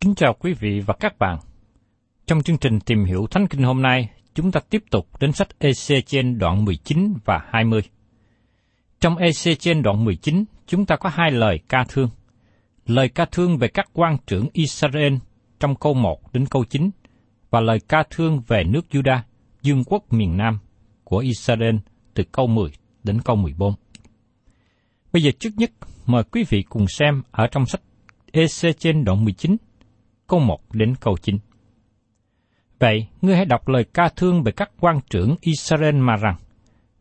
Kính chào quý vị và các bạn. Trong chương trình tìm hiểu Thánh Kinh hôm nay, chúng ta tiếp tục đến sách EC trên đoạn 19 và 20. Trong EC trên đoạn 19, chúng ta có hai lời ca thương. Lời ca thương về các quan trưởng Israel trong câu 1 đến câu 9 và lời ca thương về nước Juda, dương quốc miền Nam của Israel từ câu 10 đến câu 14. Bây giờ trước nhất, mời quý vị cùng xem ở trong sách EC trên đoạn 19, câu 1 đến câu 9. Vậy, ngươi hãy đọc lời ca thương về các quan trưởng Israel mà rằng,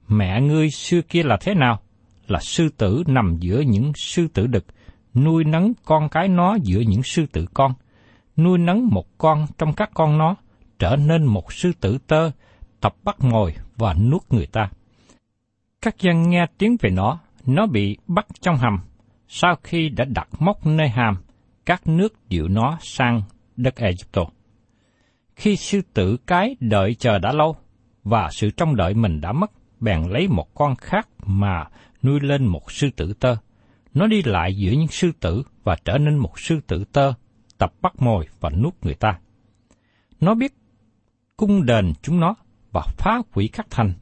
mẹ ngươi xưa kia là thế nào? Là sư tử nằm giữa những sư tử đực, nuôi nấng con cái nó giữa những sư tử con, nuôi nấng một con trong các con nó, trở nên một sư tử tơ, tập bắt mồi và nuốt người ta. Các dân nghe tiếng về nó, nó bị bắt trong hầm. Sau khi đã đặt móc nơi hàm, các nước dịu nó sang đất Egypto. Khi sư tử cái đợi chờ đã lâu, và sự trông đợi mình đã mất, bèn lấy một con khác mà nuôi lên một sư tử tơ. Nó đi lại giữa những sư tử và trở nên một sư tử tơ, tập bắt mồi và nuốt người ta. Nó biết cung đền chúng nó và phá hủy các thành.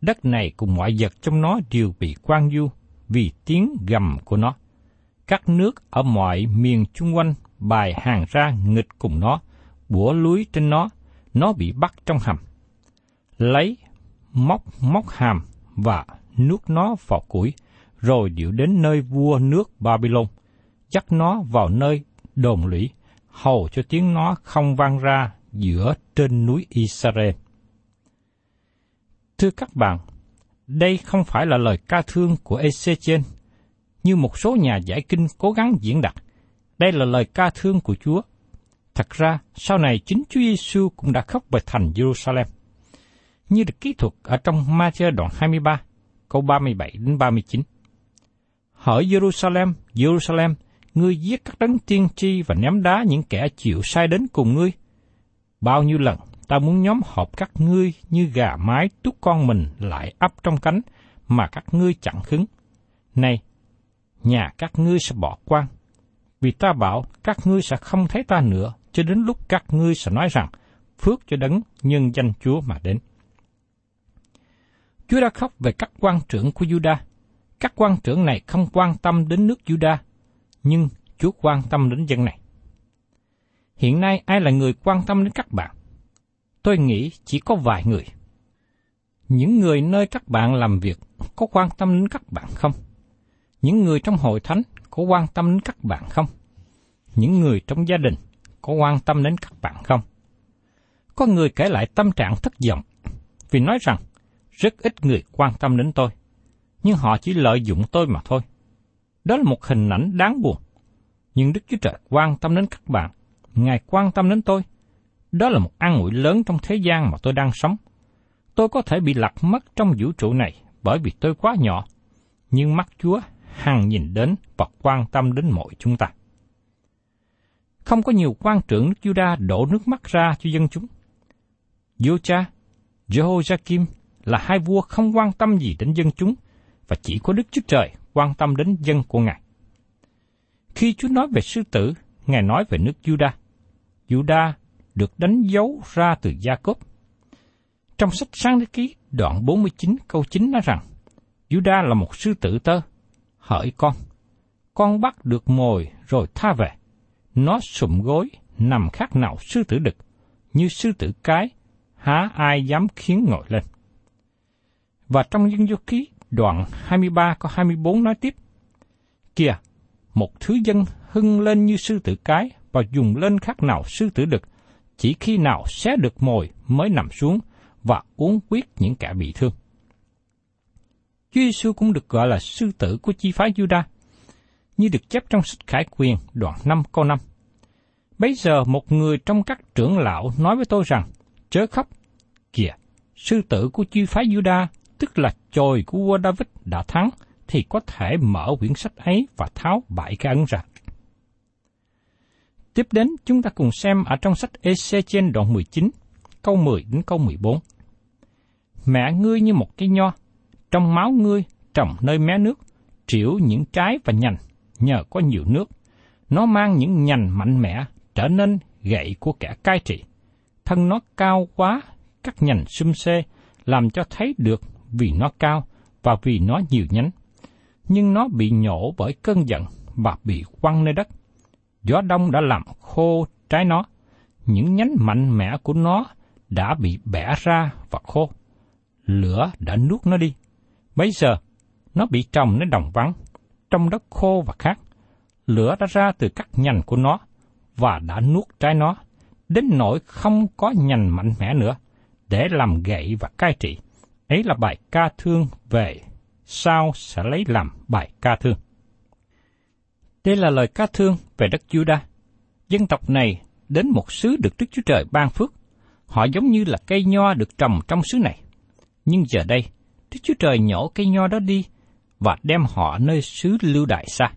Đất này cùng mọi vật trong nó đều bị quan du vì tiếng gầm của nó. Các nước ở mọi miền chung quanh bài hàng ra nghịch cùng nó, bủa lưới trên nó, nó bị bắt trong hầm. Lấy móc móc hàm và nuốt nó vào củi, rồi điệu đến nơi vua nước Babylon, chắc nó vào nơi đồn lũy, hầu cho tiếng nó không vang ra giữa trên núi Israel. Thưa các bạn, đây không phải là lời ca thương của Ezechiel như một số nhà giải kinh cố gắng diễn đạt. Đây là lời ca thương của Chúa. Thật ra, sau này chính Chúa Giêsu cũng đã khóc về thành Jerusalem. Như được kỹ thuật ở trong Matthew đoạn 23, câu 37 đến 39. Hỡi Jerusalem, Jerusalem, ngươi giết các đấng tiên tri và ném đá những kẻ chịu sai đến cùng ngươi. Bao nhiêu lần ta muốn nhóm họp các ngươi như gà mái tút con mình lại ấp trong cánh, mà các ngươi chẳng hứng. Này, nhà các ngươi sẽ bỏ quan, vì ta bảo các ngươi sẽ không thấy ta nữa, cho đến lúc các ngươi sẽ nói rằng, phước cho đấng nhân danh Chúa mà đến. Chúa đã khóc về các quan trưởng của Juda. Các quan trưởng này không quan tâm đến nước Juda, nhưng Chúa quan tâm đến dân này. Hiện nay ai là người quan tâm đến các bạn? Tôi nghĩ chỉ có vài người. Những người nơi các bạn làm việc có quan tâm đến các bạn không? Những người trong hội thánh có quan tâm đến các bạn không? Những người trong gia đình có quan tâm đến các bạn không? Có người kể lại tâm trạng thất vọng vì nói rằng rất ít người quan tâm đến tôi, nhưng họ chỉ lợi dụng tôi mà thôi. Đó là một hình ảnh đáng buồn. Nhưng Đức Chúa Trời quan tâm đến các bạn, Ngài quan tâm đến tôi. Đó là một an ủi lớn trong thế gian mà tôi đang sống. Tôi có thể bị lạc mất trong vũ trụ này bởi vì tôi quá nhỏ, nhưng mắt Chúa hằng nhìn đến và quan tâm đến mọi chúng ta. Không có nhiều quan trưởng nước Juda đổ nước mắt ra cho dân chúng. Jocha, Jehoiakim là hai vua không quan tâm gì đến dân chúng, và chỉ có Đức Chúa Trời quan tâm đến dân của Ngài. Khi Chúa nói về sư tử, Ngài nói về nước Juda. Juda được đánh dấu ra từ Gia Cốp. Trong sách Sáng Thế Ký, đoạn 49 câu 9 nói rằng, Juda là một sư tử tơ, hỡi con, con bắt được mồi rồi tha về. Nó sụm gối, nằm khác nào sư tử đực, như sư tử cái, há ai dám khiến ngồi lên. Và trong dân du ký, đoạn 23 có 24 nói tiếp, Kìa, một thứ dân hưng lên như sư tử cái và dùng lên khác nào sư tử đực, chỉ khi nào xé được mồi mới nằm xuống và uống quyết những kẻ bị thương. Chúa Giêsu cũng được gọi là sư tử của chi phái Juda, như được chép trong sách Khải Quyền đoạn 5 câu 5. Bây giờ một người trong các trưởng lão nói với tôi rằng, chớ khóc, kìa, sư tử của chi phái Juda, tức là chồi của vua David đã thắng, thì có thể mở quyển sách ấy và tháo bại cái ấn ra. Tiếp đến, chúng ta cùng xem ở trong sách EC trên đoạn 19, câu 10 đến câu 14. Mẹ ngươi như một cái nho, trong máu ngươi trồng nơi mé nước, triểu những trái và nhành, nhờ có nhiều nước. Nó mang những nhành mạnh mẽ, trở nên gậy của kẻ cai trị. Thân nó cao quá, các nhành xum xê, làm cho thấy được vì nó cao và vì nó nhiều nhánh. Nhưng nó bị nhổ bởi cơn giận và bị quăng nơi đất. Gió đông đã làm khô trái nó. Những nhánh mạnh mẽ của nó đã bị bẻ ra và khô. Lửa đã nuốt nó đi. Bây giờ, nó bị trồng nơi đồng vắng, trong đất khô và khát. Lửa đã ra từ các nhành của nó và đã nuốt trái nó, đến nỗi không có nhành mạnh mẽ nữa, để làm gậy và cai trị. Ấy là bài ca thương về sao sẽ lấy làm bài ca thương. Đây là lời ca thương về đất Juda. Dân tộc này đến một xứ được Đức Chúa Trời ban phước. Họ giống như là cây nho được trồng trong xứ này. Nhưng giờ đây, Đức Chúa Trời nhổ cây nho đó đi và đem họ nơi xứ lưu đại xa.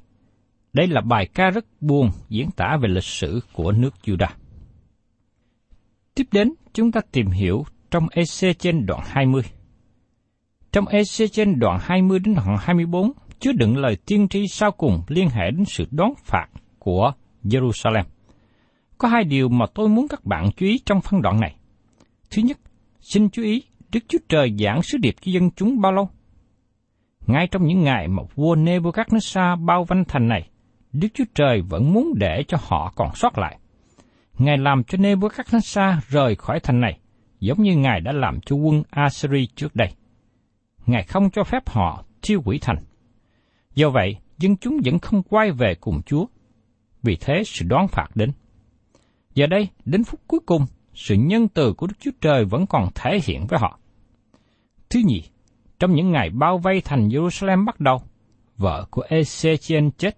Đây là bài ca rất buồn diễn tả về lịch sử của nước Juda. Tiếp đến, chúng ta tìm hiểu trong EC trên đoạn 20. Trong EC trên đoạn 20 đến đoạn 24, chứa đựng lời tiên tri sau cùng liên hệ đến sự đón phạt của Jerusalem. Có hai điều mà tôi muốn các bạn chú ý trong phân đoạn này. Thứ nhất, xin chú ý Đức Chúa Trời giảng sứ điệp cho dân chúng bao lâu? Ngay trong những ngày mà vua Nebuchadnezzar bao vanh thành này, Đức Chúa Trời vẫn muốn để cho họ còn sót lại. Ngài làm cho Nebuchadnezzar rời khỏi thành này, giống như Ngài đã làm cho quân Assyri trước đây. Ngài không cho phép họ thiêu hủy thành. Do vậy, dân chúng vẫn không quay về cùng Chúa. Vì thế sự đoán phạt đến. Giờ đây, đến phút cuối cùng, sự nhân từ của Đức Chúa Trời vẫn còn thể hiện với họ. Thứ nhì, trong những ngày bao vây thành Jerusalem bắt đầu, vợ của Ezechiel chết,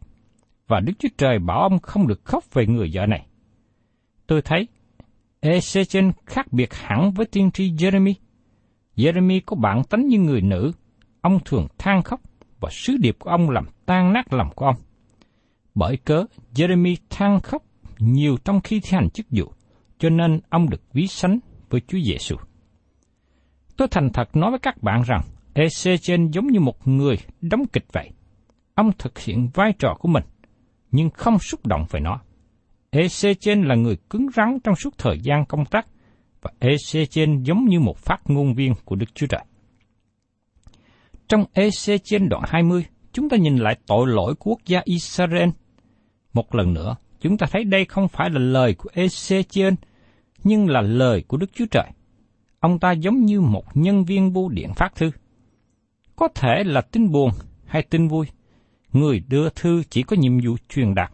và Đức Chúa Trời bảo ông không được khóc về người vợ này. Tôi thấy Ezechiel khác biệt hẳn với tiên tri Jeremy. Jeremy có bản tánh như người nữ, ông thường than khóc và sứ điệp của ông làm tan nát lòng của ông. Bởi cớ Jeremy than khóc nhiều trong khi thi hành chức vụ, cho nên ông được ví sánh với Chúa Giêsu. Tôi thành thật nói với các bạn rằng, Ezechen giống như một người đóng kịch vậy. Ông thực hiện vai trò của mình, nhưng không xúc động về nó. Ezechen là người cứng rắn trong suốt thời gian công tác, và Ezechen giống như một phát ngôn viên của Đức Chúa Trời. Trong Ezechen đoạn 20, chúng ta nhìn lại tội lỗi của quốc gia Israel. Một lần nữa, chúng ta thấy đây không phải là lời của Ezechen, nhưng là lời của Đức Chúa Trời. Ông ta giống như một nhân viên bưu điện phát thư. Có thể là tin buồn hay tin vui. Người đưa thư chỉ có nhiệm vụ truyền đạt.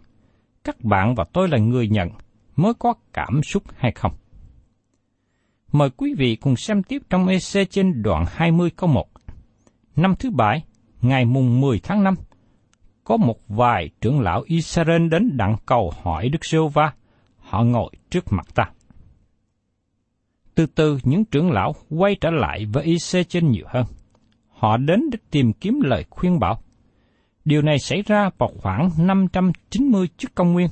Các bạn và tôi là người nhận mới có cảm xúc hay không. Mời quý vị cùng xem tiếp trong EC trên đoạn 20 câu 1. Năm thứ bảy, ngày mùng 10 tháng 5, có một vài trưởng lão Israel đến đặng cầu hỏi Đức Sêu Va. Họ ngồi trước mặt ta. Từ từ những trưởng lão quay trở lại với IC trên nhiều hơn. Họ đến để tìm kiếm lời khuyên bảo. Điều này xảy ra vào khoảng 590 trước công nguyên,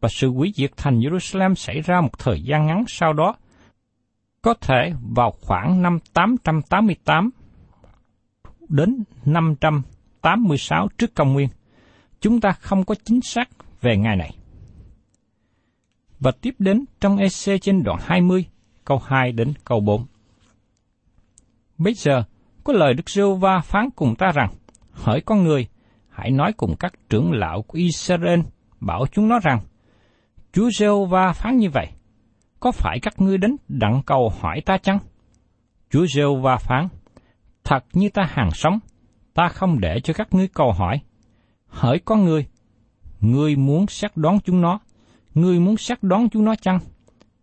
và sự hủy diệt thành Jerusalem xảy ra một thời gian ngắn sau đó, có thể vào khoảng năm 888 đến 586 trước công nguyên. Chúng ta không có chính xác về ngày này. Và tiếp đến trong EC trên đoạn 20, câu 2 đến câu 4. Bây giờ, có lời Đức giêsu va phán cùng ta rằng, hỡi con người, hãy nói cùng các trưởng lão của Israel, bảo chúng nó rằng, Chúa giêsu va phán như vậy, có phải các ngươi đến đặng cầu hỏi ta chăng? Chúa giêsu va phán, thật như ta hàng sống, ta không để cho các ngươi cầu hỏi. Hỡi con người, ngươi muốn xác đoán chúng nó, ngươi muốn xác đoán chúng nó chăng?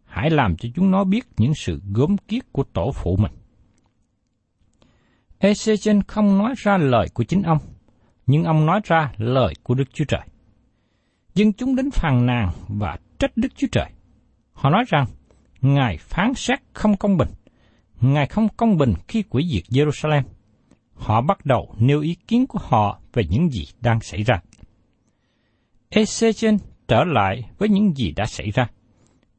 Hãy làm cho chúng nó biết những sự gớm kiết của tổ phụ mình. Ezechen không nói ra lời của chính ông, nhưng ông nói ra lời của Đức Chúa Trời. Dân chúng đến phàn nàn và trách Đức Chúa Trời. Họ nói rằng, Ngài phán xét không công bình, Ngài không công bình khi quỷ diệt Jerusalem. Họ bắt đầu nêu ý kiến của họ về những gì đang xảy ra. Ezechen trở lại với những gì đã xảy ra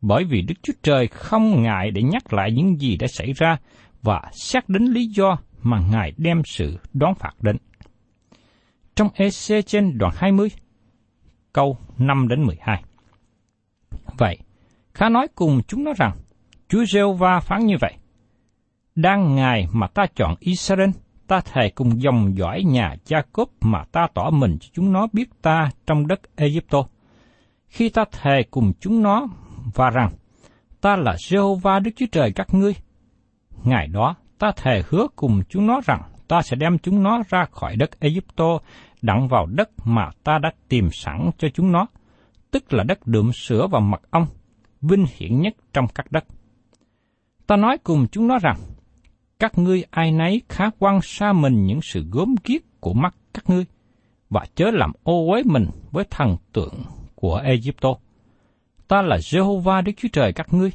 bởi vì Đức Chúa Trời không ngại để nhắc lại những gì đã xảy ra và xác định lý do mà Ngài đem sự đón phạt đến. Trong EC trên đoạn 20, câu 5 đến 12. Vậy, Khá nói cùng chúng nó rằng, Chúa giê va phán như vậy. Đang ngày mà ta chọn Israel, ta thề cùng dòng dõi nhà Jacob mà ta tỏ mình cho chúng nó biết ta trong đất Egypto. Khi ta thề cùng chúng nó và rằng, ta là Jehovah Đức Chúa Trời các ngươi. Ngày đó, ta thề hứa cùng chúng nó rằng, ta sẽ đem chúng nó ra khỏi đất Egypto, đặng vào đất mà ta đã tìm sẵn cho chúng nó, tức là đất đượm sữa và mật ong, vinh hiển nhất trong các đất. Ta nói cùng chúng nó rằng, các ngươi ai nấy khá quan xa mình những sự gốm kiết của mắt các ngươi, và chớ làm ô uế mình với thần tượng của Egypto ta là Jehovah Đức Chúa Trời các ngươi.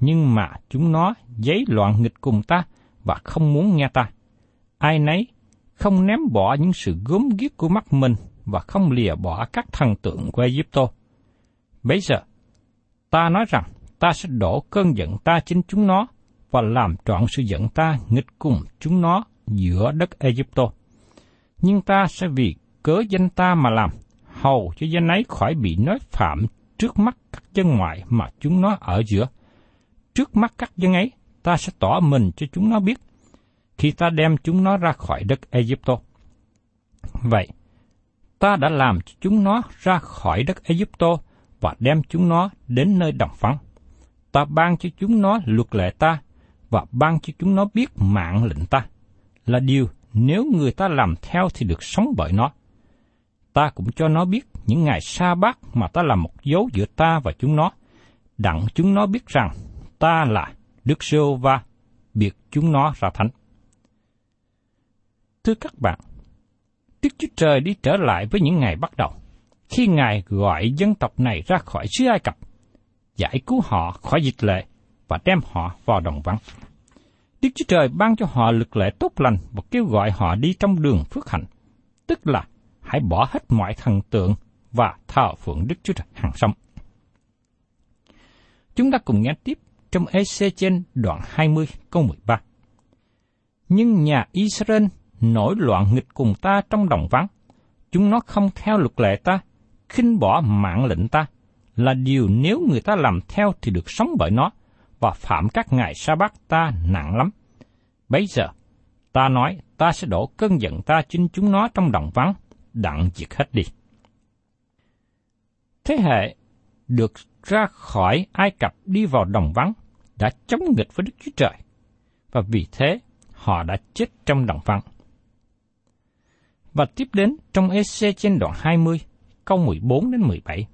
Nhưng mà chúng nó giấy loạn nghịch cùng ta và không muốn nghe ta. Ai nấy không ném bỏ những sự gốm ghiếc của mắt mình và không lìa bỏ các thần tượng của Egypto. Bây giờ, ta nói rằng ta sẽ đổ cơn giận ta trên chúng nó và làm trọn sự giận ta nghịch cùng chúng nó giữa đất Egypto. Nhưng ta sẽ vì cớ danh ta mà làm, hầu cho danh ấy khỏi bị nói phạm trước mắt các dân ngoại mà chúng nó ở giữa. Trước mắt các dân ấy, ta sẽ tỏ mình cho chúng nó biết, khi ta đem chúng nó ra khỏi đất Egypto. Vậy, ta đã làm cho chúng nó ra khỏi đất Egypto và đem chúng nó đến nơi đồng vắng. Ta ban cho chúng nó luật lệ ta và ban cho chúng nó biết mạng lệnh ta, là điều nếu người ta làm theo thì được sống bởi nó ta cũng cho nó biết những ngày sa bát mà ta làm một dấu giữa ta và chúng nó, đặng chúng nó biết rằng ta là Đức Sô Va, biệt chúng nó ra thánh. Thưa các bạn, Đức Chúa Trời đi trở lại với những ngày bắt đầu, khi Ngài gọi dân tộc này ra khỏi xứ Ai Cập, giải cứu họ khỏi dịch lệ và đem họ vào đồng vắng. Đức Chúa Trời ban cho họ lực lệ tốt lành và kêu gọi họ đi trong đường phước hạnh, tức là hãy bỏ hết mọi thần tượng và thờ phượng Đức Chúa Trời hàng sống. Chúng ta cùng nghe tiếp trong EC trên đoạn 20 câu 13. Nhưng nhà Israel nổi loạn nghịch cùng ta trong đồng vắng. Chúng nó không theo luật lệ ta, khinh bỏ mạng lệnh ta, là điều nếu người ta làm theo thì được sống bởi nó, và phạm các ngày sa bát ta nặng lắm. Bây giờ, ta nói ta sẽ đổ cơn giận ta trên chúng nó trong đồng vắng, đặng diệt hết đi. Thế hệ được ra khỏi Ai Cập đi vào đồng vắng đã chống nghịch với Đức Chúa Trời, và vì thế họ đã chết trong đồng vắng. Và tiếp đến trong EC trên đoạn 20, câu 14 đến 17.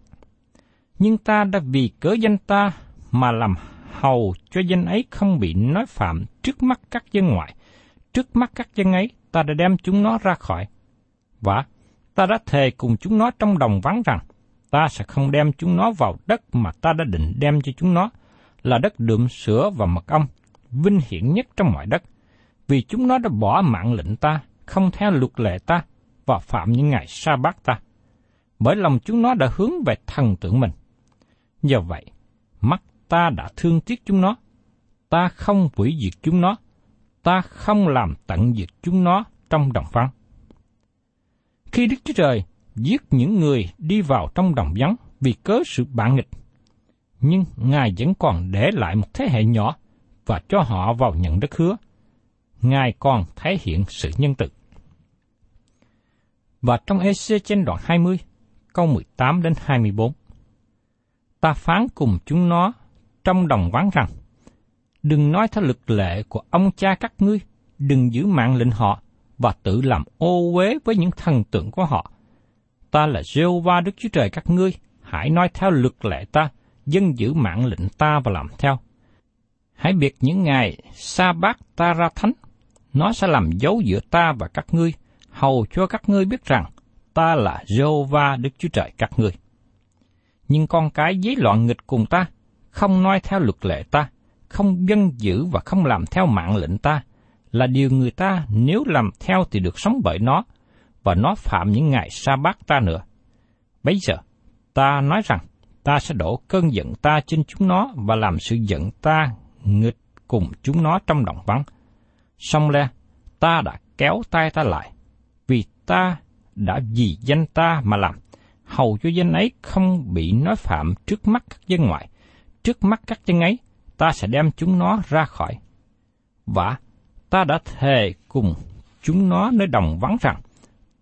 Nhưng ta đã vì cớ danh ta mà làm hầu cho danh ấy không bị nói phạm trước mắt các dân ngoại. Trước mắt các dân ấy, ta đã đem chúng nó ra khỏi. Và ta đã thề cùng chúng nó trong đồng vắng rằng, ta sẽ không đem chúng nó vào đất mà ta đã định đem cho chúng nó, là đất đượm sữa và mật ong, vinh hiển nhất trong mọi đất, vì chúng nó đã bỏ mạng lệnh ta, không theo luật lệ ta, và phạm những ngày sa bát ta. Bởi lòng chúng nó đã hướng về thần tượng mình. Do vậy, mắt ta đã thương tiếc chúng nó, ta không hủy diệt chúng nó, ta không làm tận diệt chúng nó trong đồng vắng. Khi Đức Chúa Trời giết những người đi vào trong đồng vắng vì cớ sự bạn nghịch, nhưng Ngài vẫn còn để lại một thế hệ nhỏ và cho họ vào nhận đất hứa. Ngài còn thể hiện sự nhân từ. Và trong EC trên đoạn 20, câu 18 đến 24, ta phán cùng chúng nó trong đồng vắng rằng, đừng nói theo lực lệ của ông cha các ngươi, đừng giữ mạng lệnh họ và tự làm ô uế với những thần tượng của họ. Ta là Jehovah Đức Chúa Trời các ngươi, hãy nói theo luật lệ ta, dân giữ mạng lệnh ta và làm theo. Hãy biệt những ngày sa bát ta ra thánh, nó sẽ làm dấu giữa ta và các ngươi, hầu cho các ngươi biết rằng ta là Jehovah Đức Chúa Trời các ngươi. Nhưng con cái giấy loạn nghịch cùng ta, không nói theo luật lệ ta, không dân giữ và không làm theo mạng lệnh ta, là điều người ta nếu làm theo thì được sống bởi nó, và nó phạm những ngày sa bát ta nữa. Bây giờ, ta nói rằng, ta sẽ đổ cơn giận ta trên chúng nó và làm sự giận ta nghịch cùng chúng nó trong đồng vắng. Xong le, ta đã kéo tay ta lại, vì ta đã vì danh ta mà làm, hầu cho danh ấy không bị nói phạm trước mắt các dân ngoại, trước mắt các dân ấy, ta sẽ đem chúng nó ra khỏi. Và ta đã thề cùng chúng nó nơi đồng vắng rằng,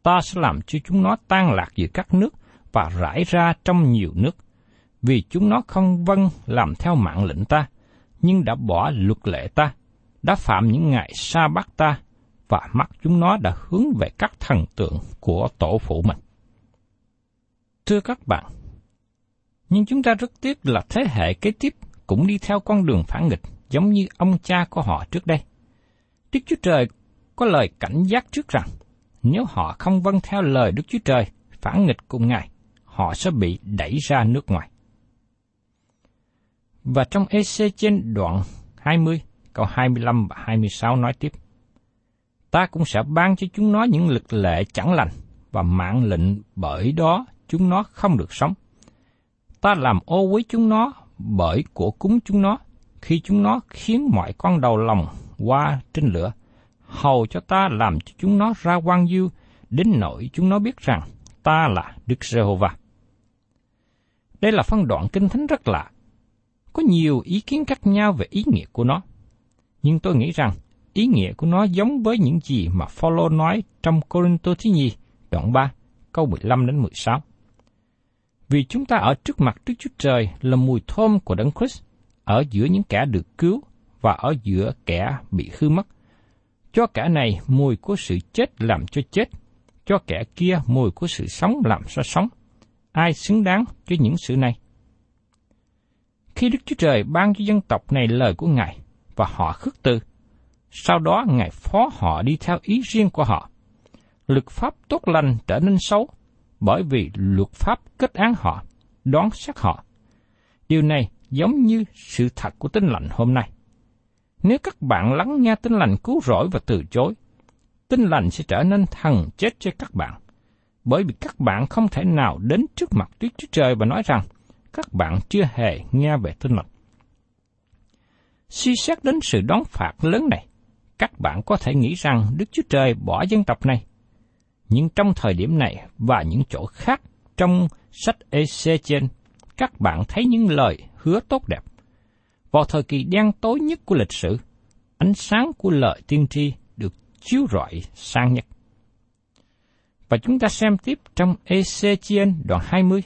ta sẽ làm cho chúng nó tan lạc giữa các nước và rải ra trong nhiều nước, vì chúng nó không vâng làm theo mạng lệnh ta, nhưng đã bỏ luật lệ ta, đã phạm những ngày sa bắt ta, và mắt chúng nó đã hướng về các thần tượng của tổ phụ mình. Thưa các bạn, nhưng chúng ta rất tiếc là thế hệ kế tiếp cũng đi theo con đường phản nghịch giống như ông cha của họ trước đây. Đức Chúa Trời có lời cảnh giác trước rằng, nếu họ không vâng theo lời Đức Chúa Trời, phản nghịch cùng Ngài, họ sẽ bị đẩy ra nước ngoài. Và trong EC trên đoạn 20, câu 25 và 26 nói tiếp, Ta cũng sẽ ban cho chúng nó những lực lệ chẳng lành, và mạng lệnh bởi đó chúng nó không được sống. Ta làm ô với chúng nó bởi của cúng chúng nó, khi chúng nó khiến mọi con đầu lòng qua trên lửa, hầu cho ta làm cho chúng nó ra quan diêu, đến nỗi chúng nó biết rằng ta là Đức Giê-hô-va. Đây là phân đoạn kinh thánh rất lạ. Có nhiều ý kiến khác nhau về ý nghĩa của nó. Nhưng tôi nghĩ rằng ý nghĩa của nó giống với những gì mà Phaolô nói trong Corinto thứ nhì, đoạn 3, câu 15 đến 16. Vì chúng ta ở trước mặt Đức Chúa Trời là mùi thơm của Đấng Christ, ở giữa những kẻ được cứu và ở giữa kẻ bị hư mất. Cho kẻ này mùi của sự chết làm cho chết, cho kẻ kia mùi của sự sống làm cho sống. Ai xứng đáng cho những sự này? Khi Đức Chúa Trời ban cho dân tộc này lời của Ngài và họ khước từ, sau đó Ngài phó họ đi theo ý riêng của họ. Luật pháp tốt lành trở nên xấu, bởi vì luật pháp kết án họ, đoán xét họ. Điều này giống như sự thật của tinh lành hôm nay. Nếu các bạn lắng nghe tinh lành cứu rỗi và từ chối, tinh lành sẽ trở nên thần chết cho các bạn, bởi vì các bạn không thể nào đến trước mặt Đức Chúa Trời và nói rằng các bạn chưa hề nghe về tinh lành. Suy xét đến sự đón phạt lớn này, các bạn có thể nghĩ rằng Đức Chúa Trời bỏ dân tộc này. Nhưng trong thời điểm này và những chỗ khác trong sách EC trên, các bạn thấy những lời hứa tốt đẹp. Vào thời kỳ đen tối nhất của lịch sử, ánh sáng của lời tiên tri được chiếu rọi sang nhất. Và chúng ta xem tiếp trong Ezechiel đoạn 20,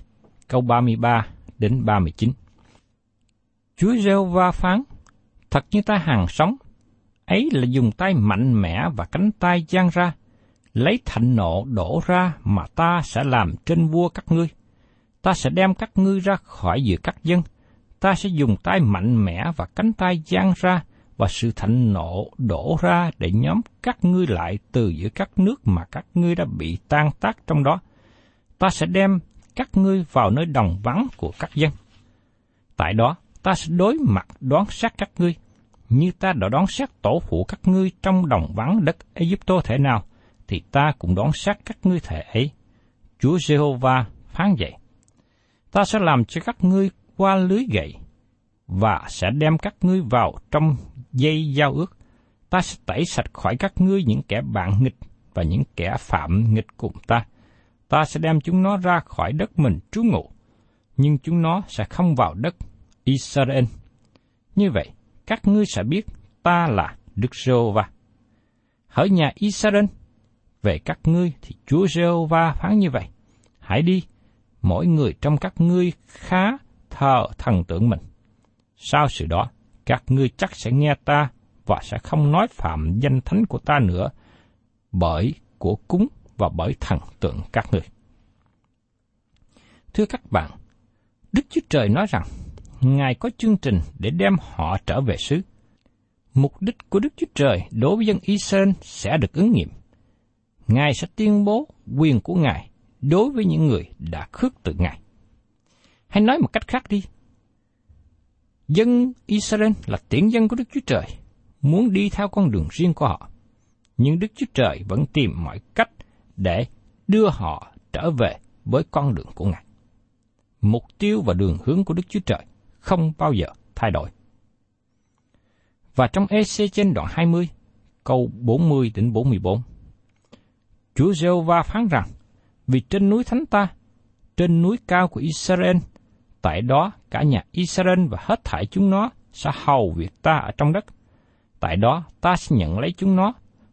câu 33 đến 39. Chúa rêu va phán, thật như ta hàng sống, ấy là dùng tay mạnh mẽ và cánh tay giang ra, lấy thạnh nộ đổ ra mà ta sẽ làm trên vua các ngươi. Ta sẽ đem các ngươi ra khỏi giữa các dân, ta sẽ dùng tay mạnh mẽ và cánh tay giang ra, và sự thạnh nộ đổ ra để nhóm các ngươi lại từ giữa các nước mà các ngươi đã bị tan tác trong đó. Ta sẽ đem các ngươi vào nơi đồng vắng của các dân. Tại đó, ta sẽ đối mặt đoán sát các ngươi, như ta đã đoán sát tổ phụ các ngươi trong đồng vắng đất Egypto thể nào, thì ta cũng đoán sát các ngươi thể ấy. Chúa Jehovah phán vậy. Ta sẽ làm cho các ngươi qua lưới gậy, và sẽ đem các ngươi vào trong dây giao ước. Ta sẽ tẩy sạch khỏi các ngươi những kẻ bạn nghịch và những kẻ phạm nghịch cùng ta. Ta sẽ đem chúng nó ra khỏi đất mình trú ngụ, nhưng chúng nó sẽ không vào đất Israel. Như vậy, các ngươi sẽ biết ta là Đức Giê-hô-va. Hỡi nhà Israel, về các ngươi thì Chúa Giê-hô-va phán như vậy: Hãy đi, mỗi người trong các ngươi khá thờ thần tượng mình. Sau sự đó, các ngươi chắc sẽ nghe ta và sẽ không nói phạm danh thánh của ta nữa, bởi của cúng và bởi thần tượng các ngươi. Thưa các bạn, Đức Chúa Trời nói rằng, Ngài có chương trình để đem họ trở về xứ. Mục đích của Đức Chúa Trời đối với dân Israel sẽ được ứng nghiệm. Ngài sẽ tuyên bố quyền của Ngài đối với những người đã khước từ Ngài. Hay nói một cách khác đi, Dân Israel là tiễn dân của Đức Chúa Trời, muốn đi theo con đường riêng của họ. Nhưng Đức Chúa Trời vẫn tìm mọi cách để đưa họ trở về với con đường của Ngài. Mục tiêu và đường hướng của Đức Chúa Trời không bao giờ thay đổi. Và trong EC trên đoạn 20, câu 40 đến 44, Chúa giê va phán rằng, vì trên núi thánh ta, trên núi cao của Israel Tại đó, cả nhà Israel và hết thảy chúng nó sẽ hầu việc ta ở trong đất. Tại đó, ta sẽ nhận lấy chúng nó,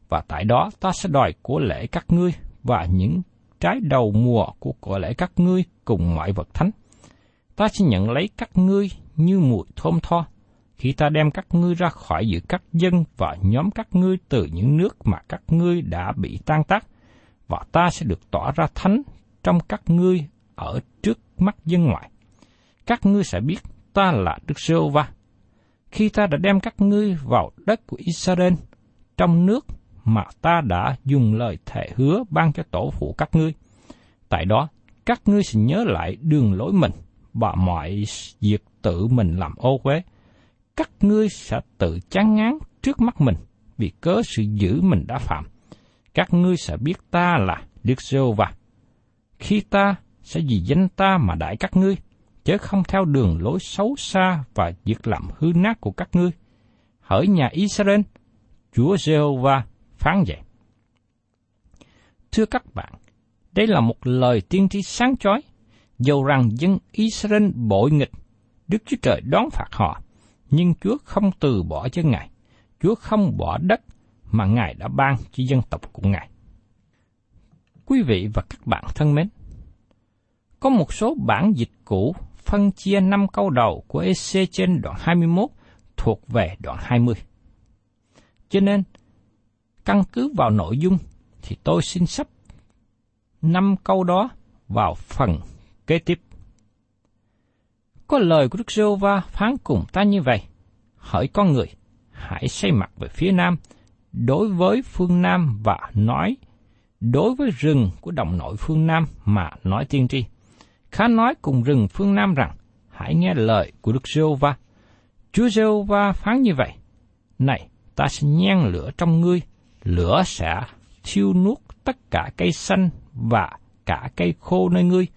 và tại đó ta sẽ đòi của lễ các ngươi và những trái đầu mùa của của lễ các ngươi cùng mọi vật thánh. Ta sẽ nhận lấy các ngươi như mùi thơm tho, khi ta đem các ngươi ra khỏi giữa các dân và nhóm các ngươi từ những nước mà các ngươi đã bị tan tác, và ta sẽ được tỏ ra thánh trong các ngươi ở trước mắt dân ngoại các ngươi sẽ biết ta là Đức giê va Khi ta đã đem các ngươi vào đất của Israel, trong nước mà ta đã dùng lời thệ hứa ban cho tổ phụ các ngươi. Tại đó, các ngươi sẽ nhớ lại đường lối mình và mọi việc tự mình làm ô uế. Các ngươi sẽ tự chán ngán trước mắt mình vì cớ sự dữ mình đã phạm. Các ngươi sẽ biết ta là Đức giê va Khi ta sẽ vì danh ta mà đại các ngươi, chớ không theo đường lối xấu xa và việc làm hư nát của các ngươi. Hỡi nhà Israel, Chúa Giê-hô-va phán vậy. Thưa các bạn, đây là một lời tiên tri sáng chói, dầu rằng dân Israel bội nghịch, Đức Chúa Trời đón phạt họ, nhưng Chúa không từ bỏ cho Ngài. Chúa không bỏ đất mà Ngài đã ban cho dân tộc của Ngài. Quý vị và các bạn thân mến, có một số bản dịch cũ phân chia năm câu đầu của EC trên đoạn 21 thuộc về đoạn 20. Cho nên, căn cứ vào nội dung thì tôi xin sắp năm câu đó vào phần kế tiếp. Có lời của Đức giê va phán cùng ta như vậy, hỡi con người, hãy xây mặt về phía nam, đối với phương nam và nói, đối với rừng của đồng nội phương nam mà nói tiên tri khá nói cùng rừng phương Nam rằng, hãy nghe lời của Đức giê va Chúa giê va phán như vậy, này, ta sẽ nhen lửa trong ngươi, lửa sẽ thiêu nuốt tất cả cây xanh và cả cây khô nơi ngươi,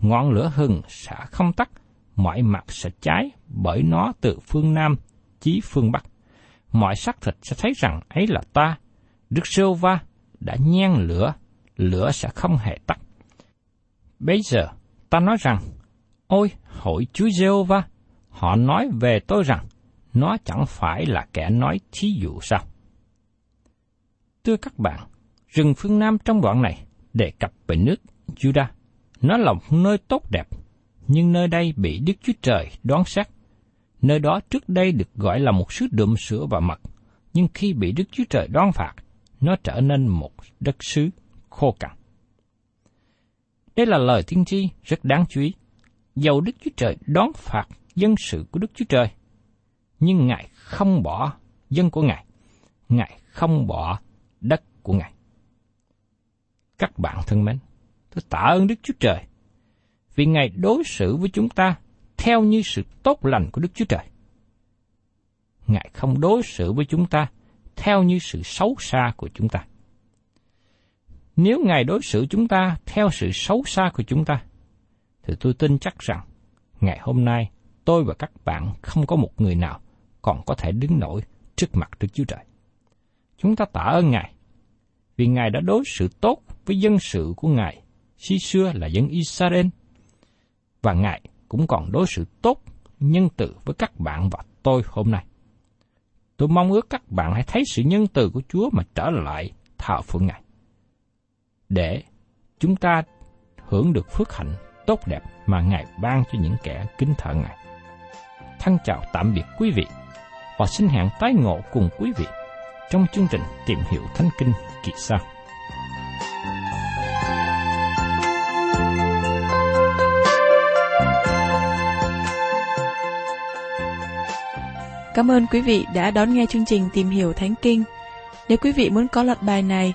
ngọn lửa hừng sẽ không tắt, mọi mặt sẽ cháy bởi nó từ phương Nam chí phương Bắc. Mọi xác thịt sẽ thấy rằng ấy là ta, Đức giê va đã nhen lửa, lửa sẽ không hề tắt. Bây giờ, ta nói rằng, ôi, hội Chúa giê va họ nói về tôi rằng, nó chẳng phải là kẻ nói thí dụ sao? Thưa các bạn, rừng phương Nam trong đoạn này đề cập về nước Judah. Nó là một nơi tốt đẹp, nhưng nơi đây bị Đức Chúa Trời đoán xét. Nơi đó trước đây được gọi là một xứ đượm sữa và mật, nhưng khi bị Đức Chúa Trời đoán phạt, nó trở nên một đất xứ khô cằn. Đây là lời tiên tri rất đáng chú ý. Dầu Đức Chúa Trời đón phạt dân sự của Đức Chúa Trời, nhưng Ngài không bỏ dân của Ngài. Ngài không bỏ đất của Ngài. Các bạn thân mến, tôi tạ ơn Đức Chúa Trời vì Ngài đối xử với chúng ta theo như sự tốt lành của Đức Chúa Trời. Ngài không đối xử với chúng ta theo như sự xấu xa của chúng ta. Nếu Ngài đối xử chúng ta theo sự xấu xa của chúng ta, thì tôi tin chắc rằng ngày hôm nay tôi và các bạn không có một người nào còn có thể đứng nổi trước mặt Đức Chúa Trời. Chúng ta tạ ơn Ngài, vì Ngài đã đối xử tốt với dân sự của Ngài, khi xưa là dân Israel, và Ngài cũng còn đối xử tốt, nhân từ với các bạn và tôi hôm nay. Tôi mong ước các bạn hãy thấy sự nhân từ của Chúa mà trở lại thờ phượng Ngài. Để chúng ta hưởng được phước hạnh tốt đẹp mà Ngài ban cho những kẻ kính thờ Ngài. Thân chào tạm biệt quý vị và xin hẹn tái ngộ cùng quý vị trong chương trình Tìm hiểu Thánh Kinh kỳ sau. Cảm ơn quý vị đã đón nghe chương trình Tìm hiểu Thánh Kinh. Nếu quý vị muốn có loạt bài này,